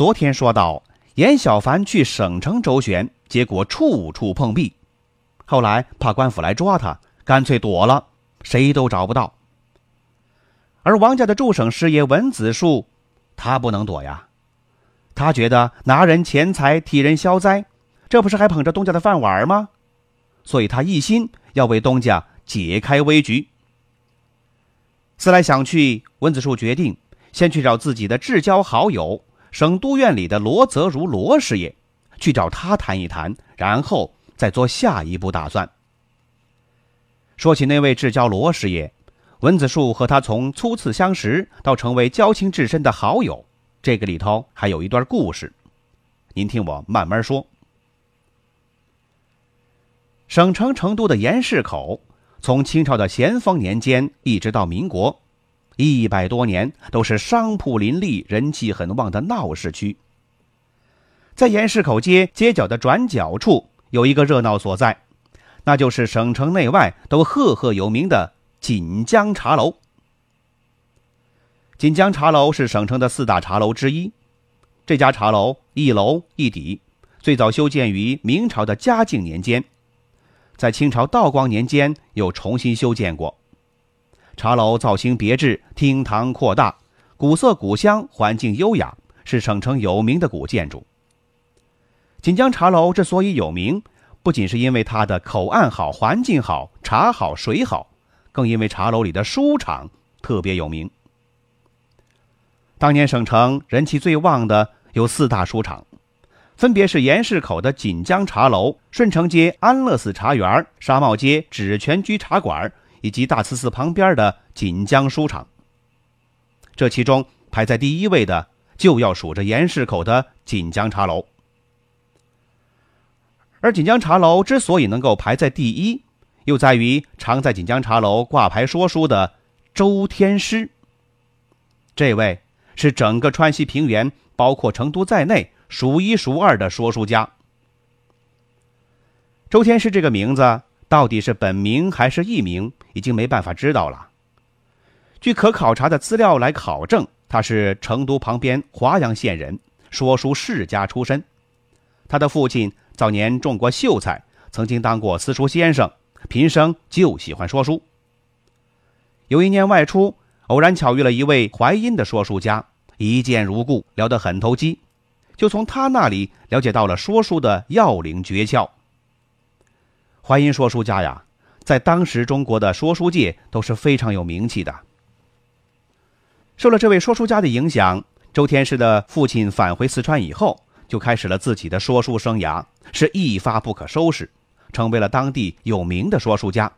昨天说到，严小凡去省城周旋，结果处处碰壁。后来怕官府来抓他，干脆躲了，谁都找不到。而王家的驻省师爷文子树，他不能躲呀。他觉得拿人钱财替人消灾，这不是还捧着东家的饭碗吗？所以他一心要为东家解开危局。思来想去，文子树决定先去找自己的至交好友。省督院里的罗泽如罗师爷，去找他谈一谈，然后再做下一步打算。说起那位至交罗师爷，文子树和他从初次相识到成为交情至深的好友，这个里头还有一段故事，您听我慢慢说。省城成都的盐市口，从清朝的咸丰年间一直到民国。一百多年都是商铺林立、人气很旺的闹市区。在盐市口街街角的转角处，有一个热闹所在，那就是省城内外都赫赫有名的锦江茶楼。锦江茶楼是省城的四大茶楼之一。这家茶楼一楼一底，最早修建于明朝的嘉靖年间，在清朝道光年间又重新修建过。茶楼造型别致，厅堂扩大，古色古香，环境优雅，是省城有名的古建筑。锦江茶楼之所以有名，不仅是因为它的口岸好、环境好、茶好、水好，更因为茶楼里的书场特别有名。当年省城人气最旺的有四大书场，分别是盐市口的锦江茶楼、顺城街安乐寺茶园、沙帽街纸泉居茶馆。以及大慈寺旁边的锦江书场，这其中排在第一位的，就要数着盐市口的锦江茶楼。而锦江茶楼之所以能够排在第一，又在于常在锦江茶楼挂牌说书的周天师。这位是整个川西平原，包括成都在内数一数二的说书家。周天师这个名字。到底是本名还是艺名，已经没办法知道了。据可考察的资料来考证，他是成都旁边华阳县人，说书世家出身。他的父亲早年种过秀才，曾经当过私塾先生，平生就喜欢说书。有一年外出，偶然巧遇了一位淮阴的说书家，一见如故，聊得很投机，就从他那里了解到了说书的要领诀窍。淮阴说书家呀，在当时中国的说书界都是非常有名气的。受了这位说书家的影响，周天师的父亲返回四川以后，就开始了自己的说书生涯，是一发不可收拾，成为了当地有名的说书家。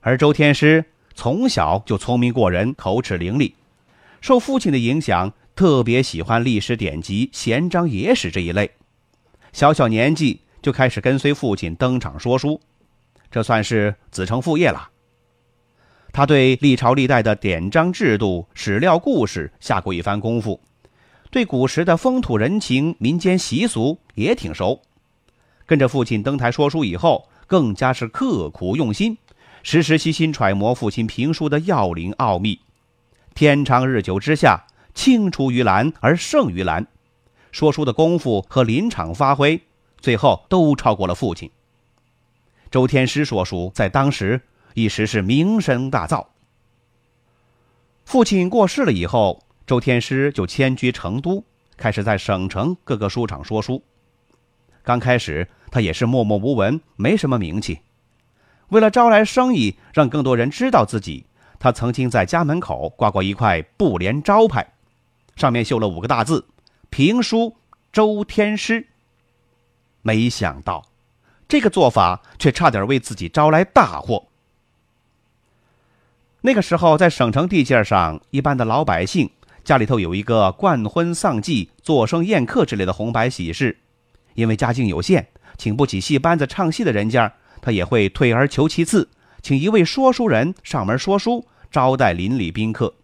而周天师从小就聪明过人，口齿伶俐，受父亲的影响，特别喜欢历史典籍、闲章野史这一类。小小年纪。就开始跟随父亲登场说书，这算是子承父业了。他对历朝历代的典章制度、史料故事下过一番功夫，对古时的风土人情、民间习俗也挺熟。跟着父亲登台说书以后，更加是刻苦用心，时时细心揣摩父亲评书的要领奥秘。天长日久之下，青出于蓝而胜于蓝，说书的功夫和临场发挥。最后都超过了父亲。周天师说书在当时一时是名声大噪。父亲过世了以后，周天师就迁居成都，开始在省城各个书场说书。刚开始他也是默默无闻，没什么名气。为了招来生意，让更多人知道自己，他曾经在家门口挂过一块布帘招牌，上面绣了五个大字：“评书周天师。”没想到，这个做法却差点为自己招来大祸。那个时候，在省城地界上，一般的老百姓家里头有一个冠婚丧祭、做生宴客之类的红白喜事，因为家境有限，请不起戏班子唱戏的人家，他也会退而求其次，请一位说书人上门说书，招待邻里宾客。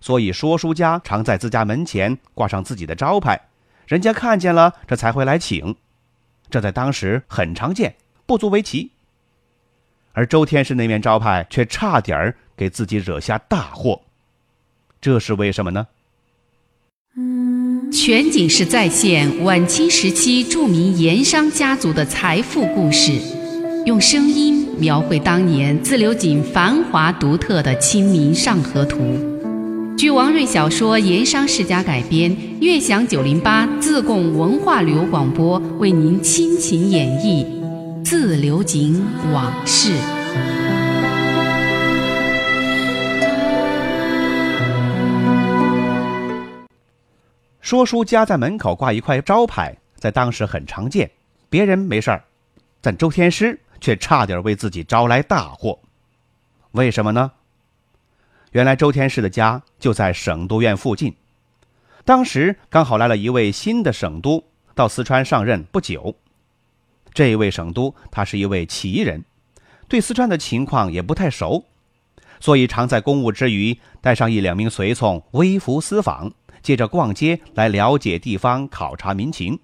所以说书家常在自家门前挂上自己的招牌，人家看见了，这才会来请。这在当时很常见，不足为奇。而周天师那面招牌却差点儿给自己惹下大祸，这是为什么呢？全景式再现晚清时期著名盐商家族的财富故事，用声音描绘当年自流井繁华独特的《清明上河图》。据王瑞小说《盐商世家》改编，悦享九零八自贡文化旅游广播为您倾情演绎。自流井往事。说书家在门口挂一块招牌，在当时很常见。别人没事儿，但周天师却差点为自己招来大祸。为什么呢？原来周天师的家就在省督院附近，当时刚好来了一位新的省督，到四川上任不久。这一位省督，他是一位奇人，对四川的情况也不太熟，所以常在公务之余带上一两名随从微服私访，借着逛街来了解地方、考察民情。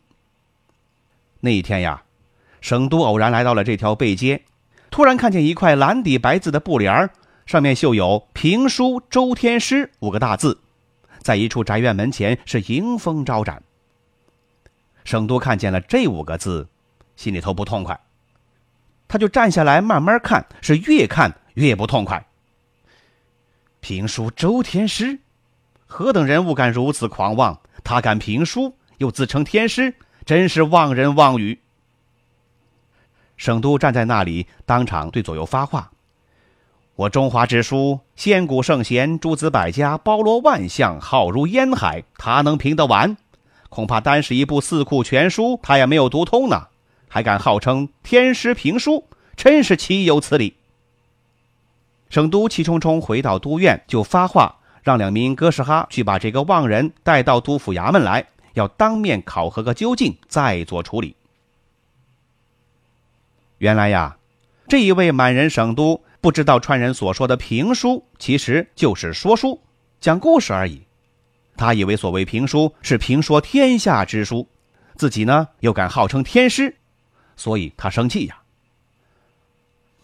那一天呀，省督偶然来到了这条背街，突然看见一块蓝底白字的布帘上面绣有“评书周天师”五个大字，在一处宅院门前是迎风招展。省督看见了这五个字。心里头不痛快，他就站下来慢慢看，是越看越不痛快。评书周天师，何等人物敢如此狂妄？他敢评书，又自称天师，真是妄人妄语。省督站在那里，当场对左右发话：“我中华之书，仙古圣贤，诸子百家，包罗万象，浩如烟海，他能评得完？恐怕单是一部《四库全书》，他也没有读通呢。”还敢号称天师评书，真是岂有此理！省督气冲冲回到都院，就发话让两名哥什哈去把这个妄人带到督府衙门来，要当面考核个究竟，再做处理。原来呀，这一位满人省督不知道川人所说的评书其实就是说书、讲故事而已，他以为所谓评书是评说天下之书，自己呢又敢号称天师。所以他生气呀。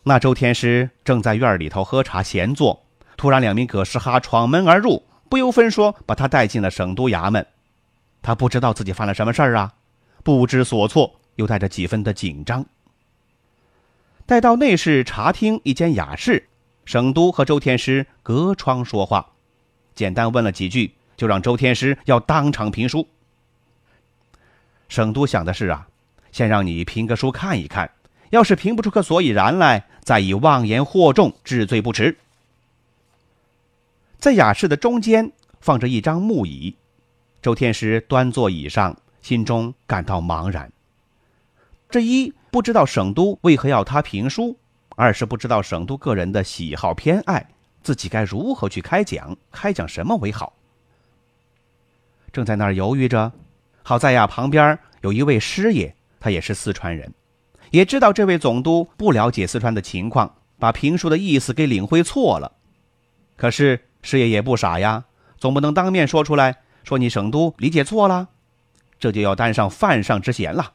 那周天师正在院里头喝茶闲坐，突然两名葛氏哈闯门而入，不由分说把他带进了省都衙门。他不知道自己犯了什么事儿啊，不知所措，又带着几分的紧张。待到内室茶厅一间雅室，省督和周天师隔窗说话，简单问了几句，就让周天师要当场评书。省督想的是啊。先让你评个书看一看，要是评不出个所以然来，再以妄言惑众治罪不迟。在雅室的中间放着一张木椅，周天师端坐椅上，心中感到茫然。这一不知道省督为何要他评书，二是不知道省督个人的喜好偏爱，自己该如何去开讲，开讲什么为好。正在那儿犹豫着，好在呀，旁边有一位师爷。他也是四川人，也知道这位总督不了解四川的情况，把评书的意思给领会错了。可是师爷也不傻呀，总不能当面说出来，说你省督理解错了，这就要担上犯上之嫌了。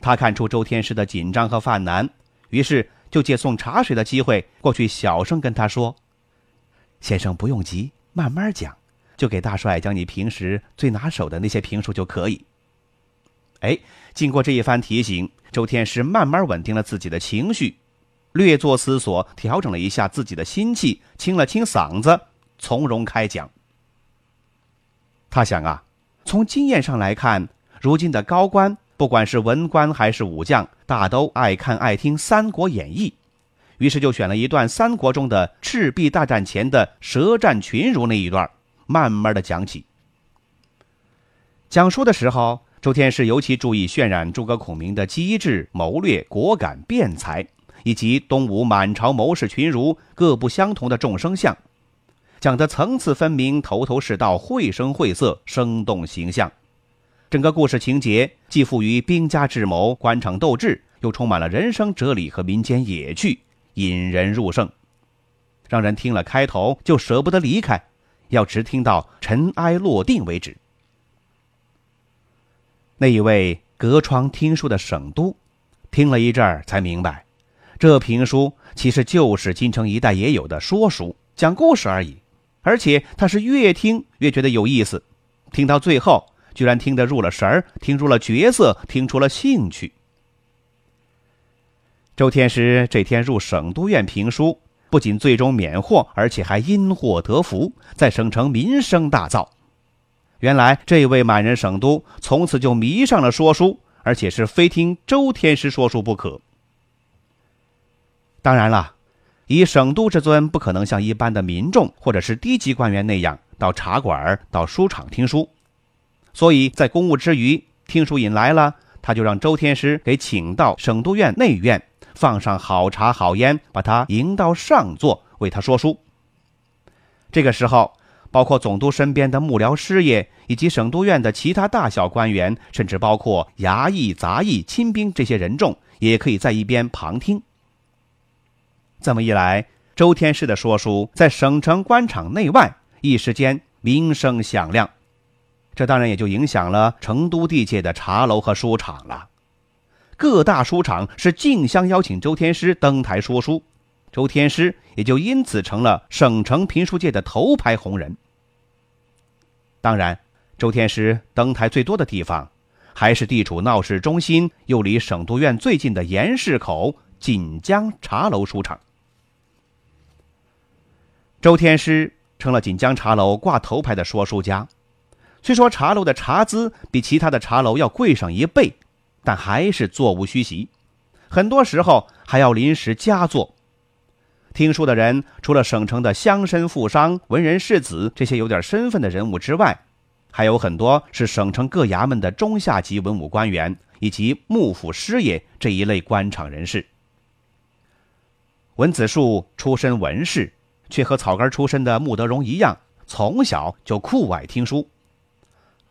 他看出周天师的紧张和犯难，于是就借送茶水的机会过去，小声跟他说：“先生不用急，慢慢讲，就给大帅讲你平时最拿手的那些评书就可以。”哎，经过这一番提醒，周天师慢慢稳定了自己的情绪，略作思索，调整了一下自己的心气，清了清嗓子，从容开讲。他想啊，从经验上来看，如今的高官，不管是文官还是武将，大都爱看爱听《三国演义》，于是就选了一段三国中的赤壁大战前的舌战群儒那一段，慢慢的讲起。讲述的时候。周天师尤其注意渲染诸葛孔明的机智、谋略、果敢、辩才，以及东吴满朝谋士群儒各不相同的众生相，讲得层次分明、头头是道、绘声绘色、生动形象。整个故事情节既富于兵家智谋、官场斗志，又充满了人生哲理和民间野趣，引人入胜，让人听了开头就舍不得离开，要直听到尘埃落定为止。那一位隔窗听书的省都，听了一阵儿才明白，这评书其实就是京城一带也有的说书、讲故事而已。而且他是越听越觉得有意思，听到最后居然听得入了神儿，听入了角色，听出了兴趣。周天师这天入省都院评书，不仅最终免祸，而且还因祸得福，在省城名声大噪。原来这位满人省都从此就迷上了说书，而且是非听周天师说书不可。当然了，以省都之尊，不可能像一般的民众或者是低级官员那样到茶馆、到书场听书，所以在公务之余，听书引来了，他就让周天师给请到省都院内院，放上好茶好烟，把他迎到上座，为他说书。这个时候。包括总督身边的幕僚师爷，以及省督院的其他大小官员，甚至包括衙役、杂役、亲兵这些人众，也可以在一边旁听。这么一来，周天师的说书在省城官场内外一时间名声响亮，这当然也就影响了成都地界的茶楼和书场了。各大书场是竞相邀请周天师登台说书。周天师也就因此成了省城评书界的头牌红人。当然，周天师登台最多的地方，还是地处闹市中心又离省督院最近的盐市口锦江茶楼书场。周天师成了锦江茶楼挂头牌的说书家。虽说茶楼的茶资比其他的茶楼要贵上一倍，但还是座无虚席，很多时候还要临时加座。听书的人，除了省城的乡绅、富商、文人士子这些有点身份的人物之外，还有很多是省城各衙门的中下级文武官员以及幕府师爷这一类官场人士。文子树出身文士，却和草根出身的穆德荣一样，从小就酷爱听书。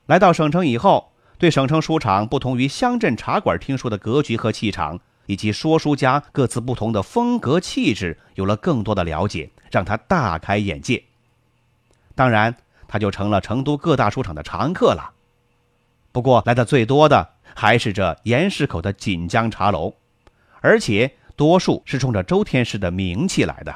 来到省城以后，对省城书场不同于乡镇茶馆听书的格局和气场。以及说书家各自不同的风格气质，有了更多的了解，让他大开眼界。当然，他就成了成都各大书场的常客了。不过，来的最多的还是这盐市口的锦江茶楼，而且多数是冲着周天师的名气来的。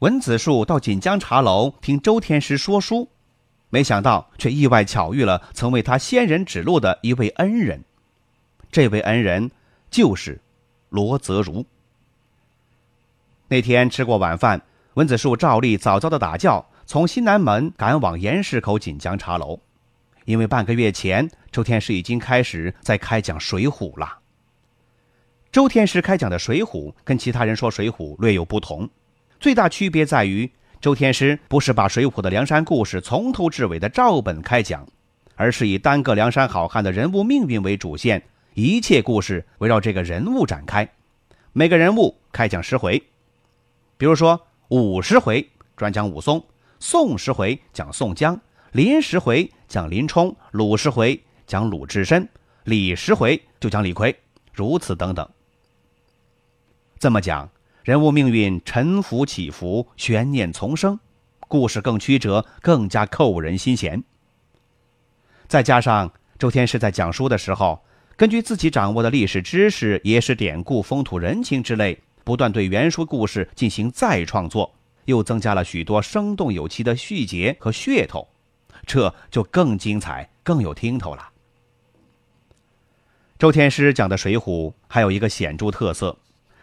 文子树到锦江茶楼听周天师说书。没想到，却意外巧遇了曾为他仙人指路的一位恩人。这位恩人就是罗泽如。那天吃过晚饭，文子树照例早早的打轿，从西南门赶往盐市口锦江茶楼。因为半个月前，周天师已经开始在开讲《水浒》了。周天师开讲的《水浒》跟其他人说《水浒》略有不同，最大区别在于。周天师不是把《水浒》的梁山故事从头至尾的照本开讲，而是以单个梁山好汉的人物命运为主线，一切故事围绕这个人物展开，每个人物开讲十回。比如说，五十回专讲武松，宋十回讲宋江，林十回讲林冲，鲁十回讲鲁智深，李十回就讲李逵，如此等等。这么讲。人物命运沉浮起伏，悬念丛生，故事更曲折，更加扣人心弦。再加上周天师在讲书的时候，根据自己掌握的历史知识、野史典故、风土人情之类，不断对原书故事进行再创作，又增加了许多生动有趣的细节和噱头，这就更精彩、更有听头了。周天师讲的《水浒》还有一个显著特色。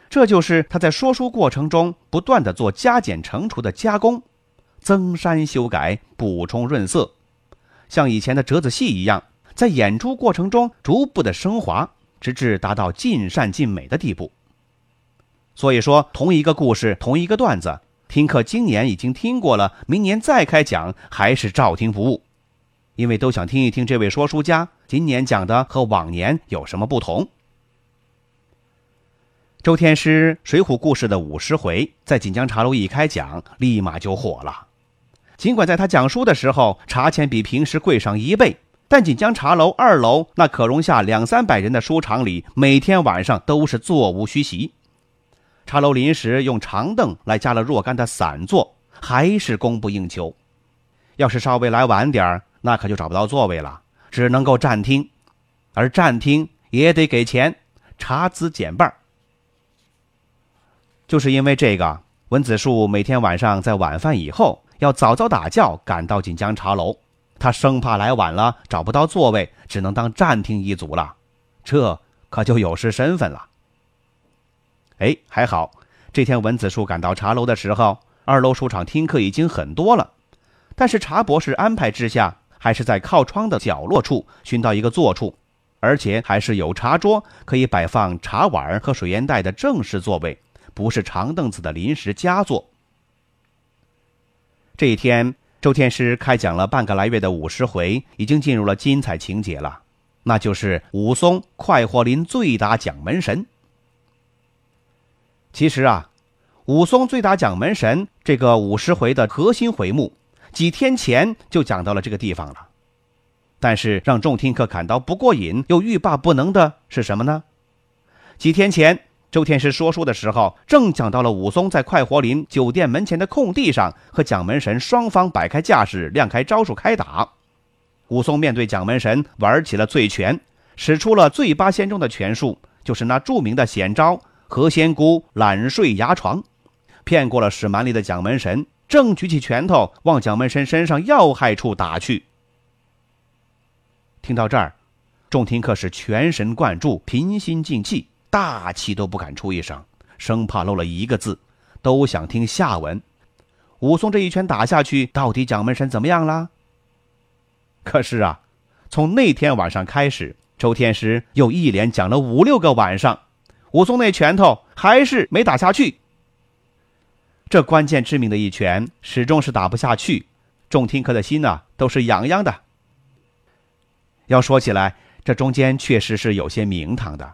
这就是他在说书过程中不断的做加减乘除的加工，增删修改，补充润色，像以前的折子戏一样，在演出过程中逐步的升华，直至达到尽善尽美的地步。所以说，同一个故事，同一个段子，听课今年已经听过了，明年再开讲还是照听不误，因为都想听一听这位说书家今年讲的和往年有什么不同。周天师《水浒故事》的五十回，在锦江茶楼一开讲，立马就火了。尽管在他讲书的时候，茶钱比平时贵上一倍，但锦江茶楼二楼那可容下两三百人的书场里，每天晚上都是座无虚席。茶楼临时用长凳来加了若干的散座，还是供不应求。要是稍微来晚点儿，那可就找不到座位了，只能够站听，而站听也得给钱，茶资减半儿。就是因为这个，文子树每天晚上在晚饭以后要早早打轿赶到锦江茶楼，他生怕来晚了找不到座位，只能当站听一族了，这可就有失身份了。哎，还好，这天文子树赶到茶楼的时候，二楼书场听课已经很多了，但是茶博士安排之下，还是在靠窗的角落处寻到一个坐处，而且还是有茶桌可以摆放茶碗和水烟袋的正式座位。不是长凳子的临时佳作。这一天，周天师开讲了半个来月的五十回，已经进入了精彩情节了，那就是武松快活林醉打蒋门神。其实啊，武松醉打蒋门神这个五十回的核心回目，几天前就讲到了这个地方了。但是让众听客感到不过瘾又欲罢不能的是什么呢？几天前。周天师说书的时候，正讲到了武松在快活林酒店门前的空地上和蒋门神双方摆开架势，亮开招数开打。武松面对蒋门神玩起了醉拳，使出了醉八仙中的拳术，就是那著名的险招“何仙姑懒睡牙床”，骗过了使蛮力的蒋门神，正举起拳头往蒋门神身上要害处打去。听到这儿，众听客是全神贯注，平心静气。大气都不敢出一声，生怕漏了一个字，都想听下文。武松这一拳打下去，到底蒋门神怎么样了？可是啊，从那天晚上开始，周天师又一连讲了五六个晚上，武松那拳头还是没打下去。这关键致命的一拳始终是打不下去，众听客的心呐都是痒痒的。要说起来，这中间确实是有些名堂的。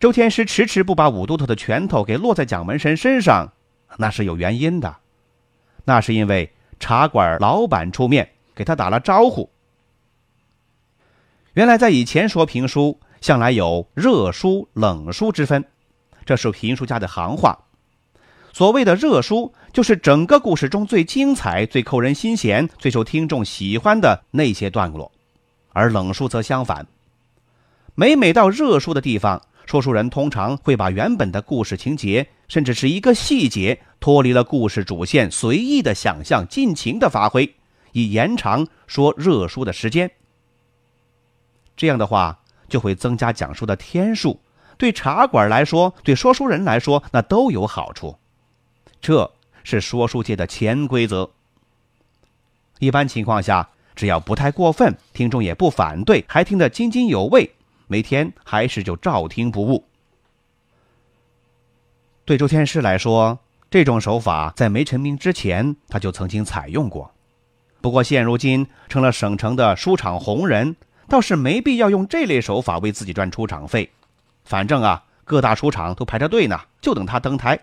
周天师迟迟不把武都头的拳头给落在蒋门神身上，那是有原因的。那是因为茶馆老板出面给他打了招呼。原来在以前说评书，向来有热书、冷书之分，这是评书家的行话。所谓的热书，就是整个故事中最精彩、最扣人心弦、最受听众喜欢的那些段落；而冷书则相反。每每到热书的地方，说书人通常会把原本的故事情节，甚至是一个细节，脱离了故事主线，随意的想象，尽情的发挥，以延长说热书的时间。这样的话，就会增加讲述的天数，对茶馆来说，对说书人来说，那都有好处。这是说书界的潜规则。一般情况下，只要不太过分，听众也不反对，还听得津津有味。每天还是就照听不误。对周天师来说，这种手法在没成名之前，他就曾经采用过。不过现如今成了省城的书场红人，倒是没必要用这类手法为自己赚出场费。反正啊，各大书场都排着队呢，就等他登台，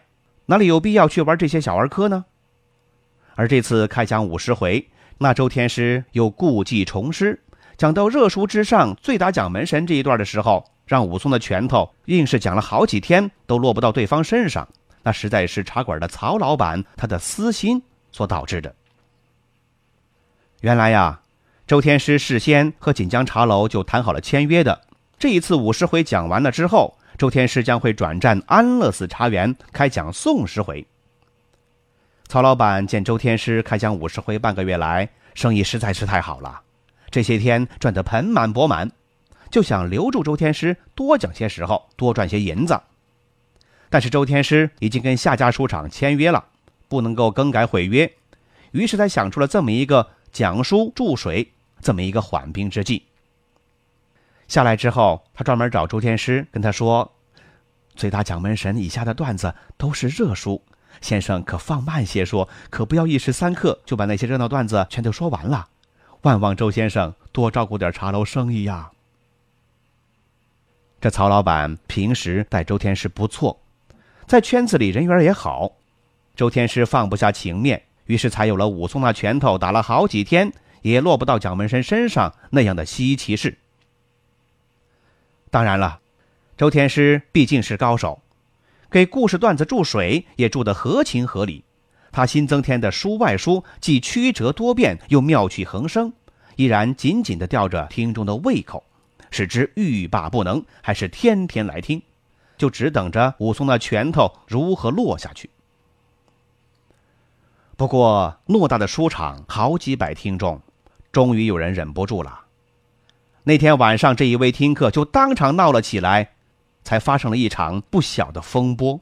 哪里有必要去玩这些小儿科呢？而这次开讲五十回，那周天师又故技重施。讲到热书之上醉打蒋门神这一段的时候，让武松的拳头硬是讲了好几天都落不到对方身上，那实在是茶馆的曹老板他的私心所导致的。原来呀，周天师事先和锦江茶楼就谈好了签约的。这一次五十回讲完了之后，周天师将会转战安乐寺茶园开讲宋十回。曹老板见周天师开讲五十回半个月来生意实在是太好了，这些天赚得盆满钵满，就想留住周天师多讲些时候，多赚些银子。但是周天师已经跟下家书场签约了，不能够更改毁约，于是才想出了这么一个。讲书注水，这么一个缓兵之计。下来之后，他专门找周天师，跟他说：“最大蒋门神以下的段子都是热书，先生可放慢些说，可不要一时三刻就把那些热闹段子全都说完了。万望周先生多照顾点茶楼生意呀。”这曹老板平时待周天师不错，在圈子里人缘也好，周天师放不下情面。于是才有了武松那拳头打了好几天也落不到蒋门神身上那样的稀奇事。当然了，周天师毕竟是高手，给故事段子注水也注得合情合理。他新增添的书外书既曲折多变，又妙趣横生，依然紧紧地吊着听众的胃口，使之欲罢不能，还是天天来听，就只等着武松那拳头如何落下去。不过，偌大的书场，好几百听众，终于有人忍不住了。那天晚上，这一位听客就当场闹了起来，才发生了一场不小的风波。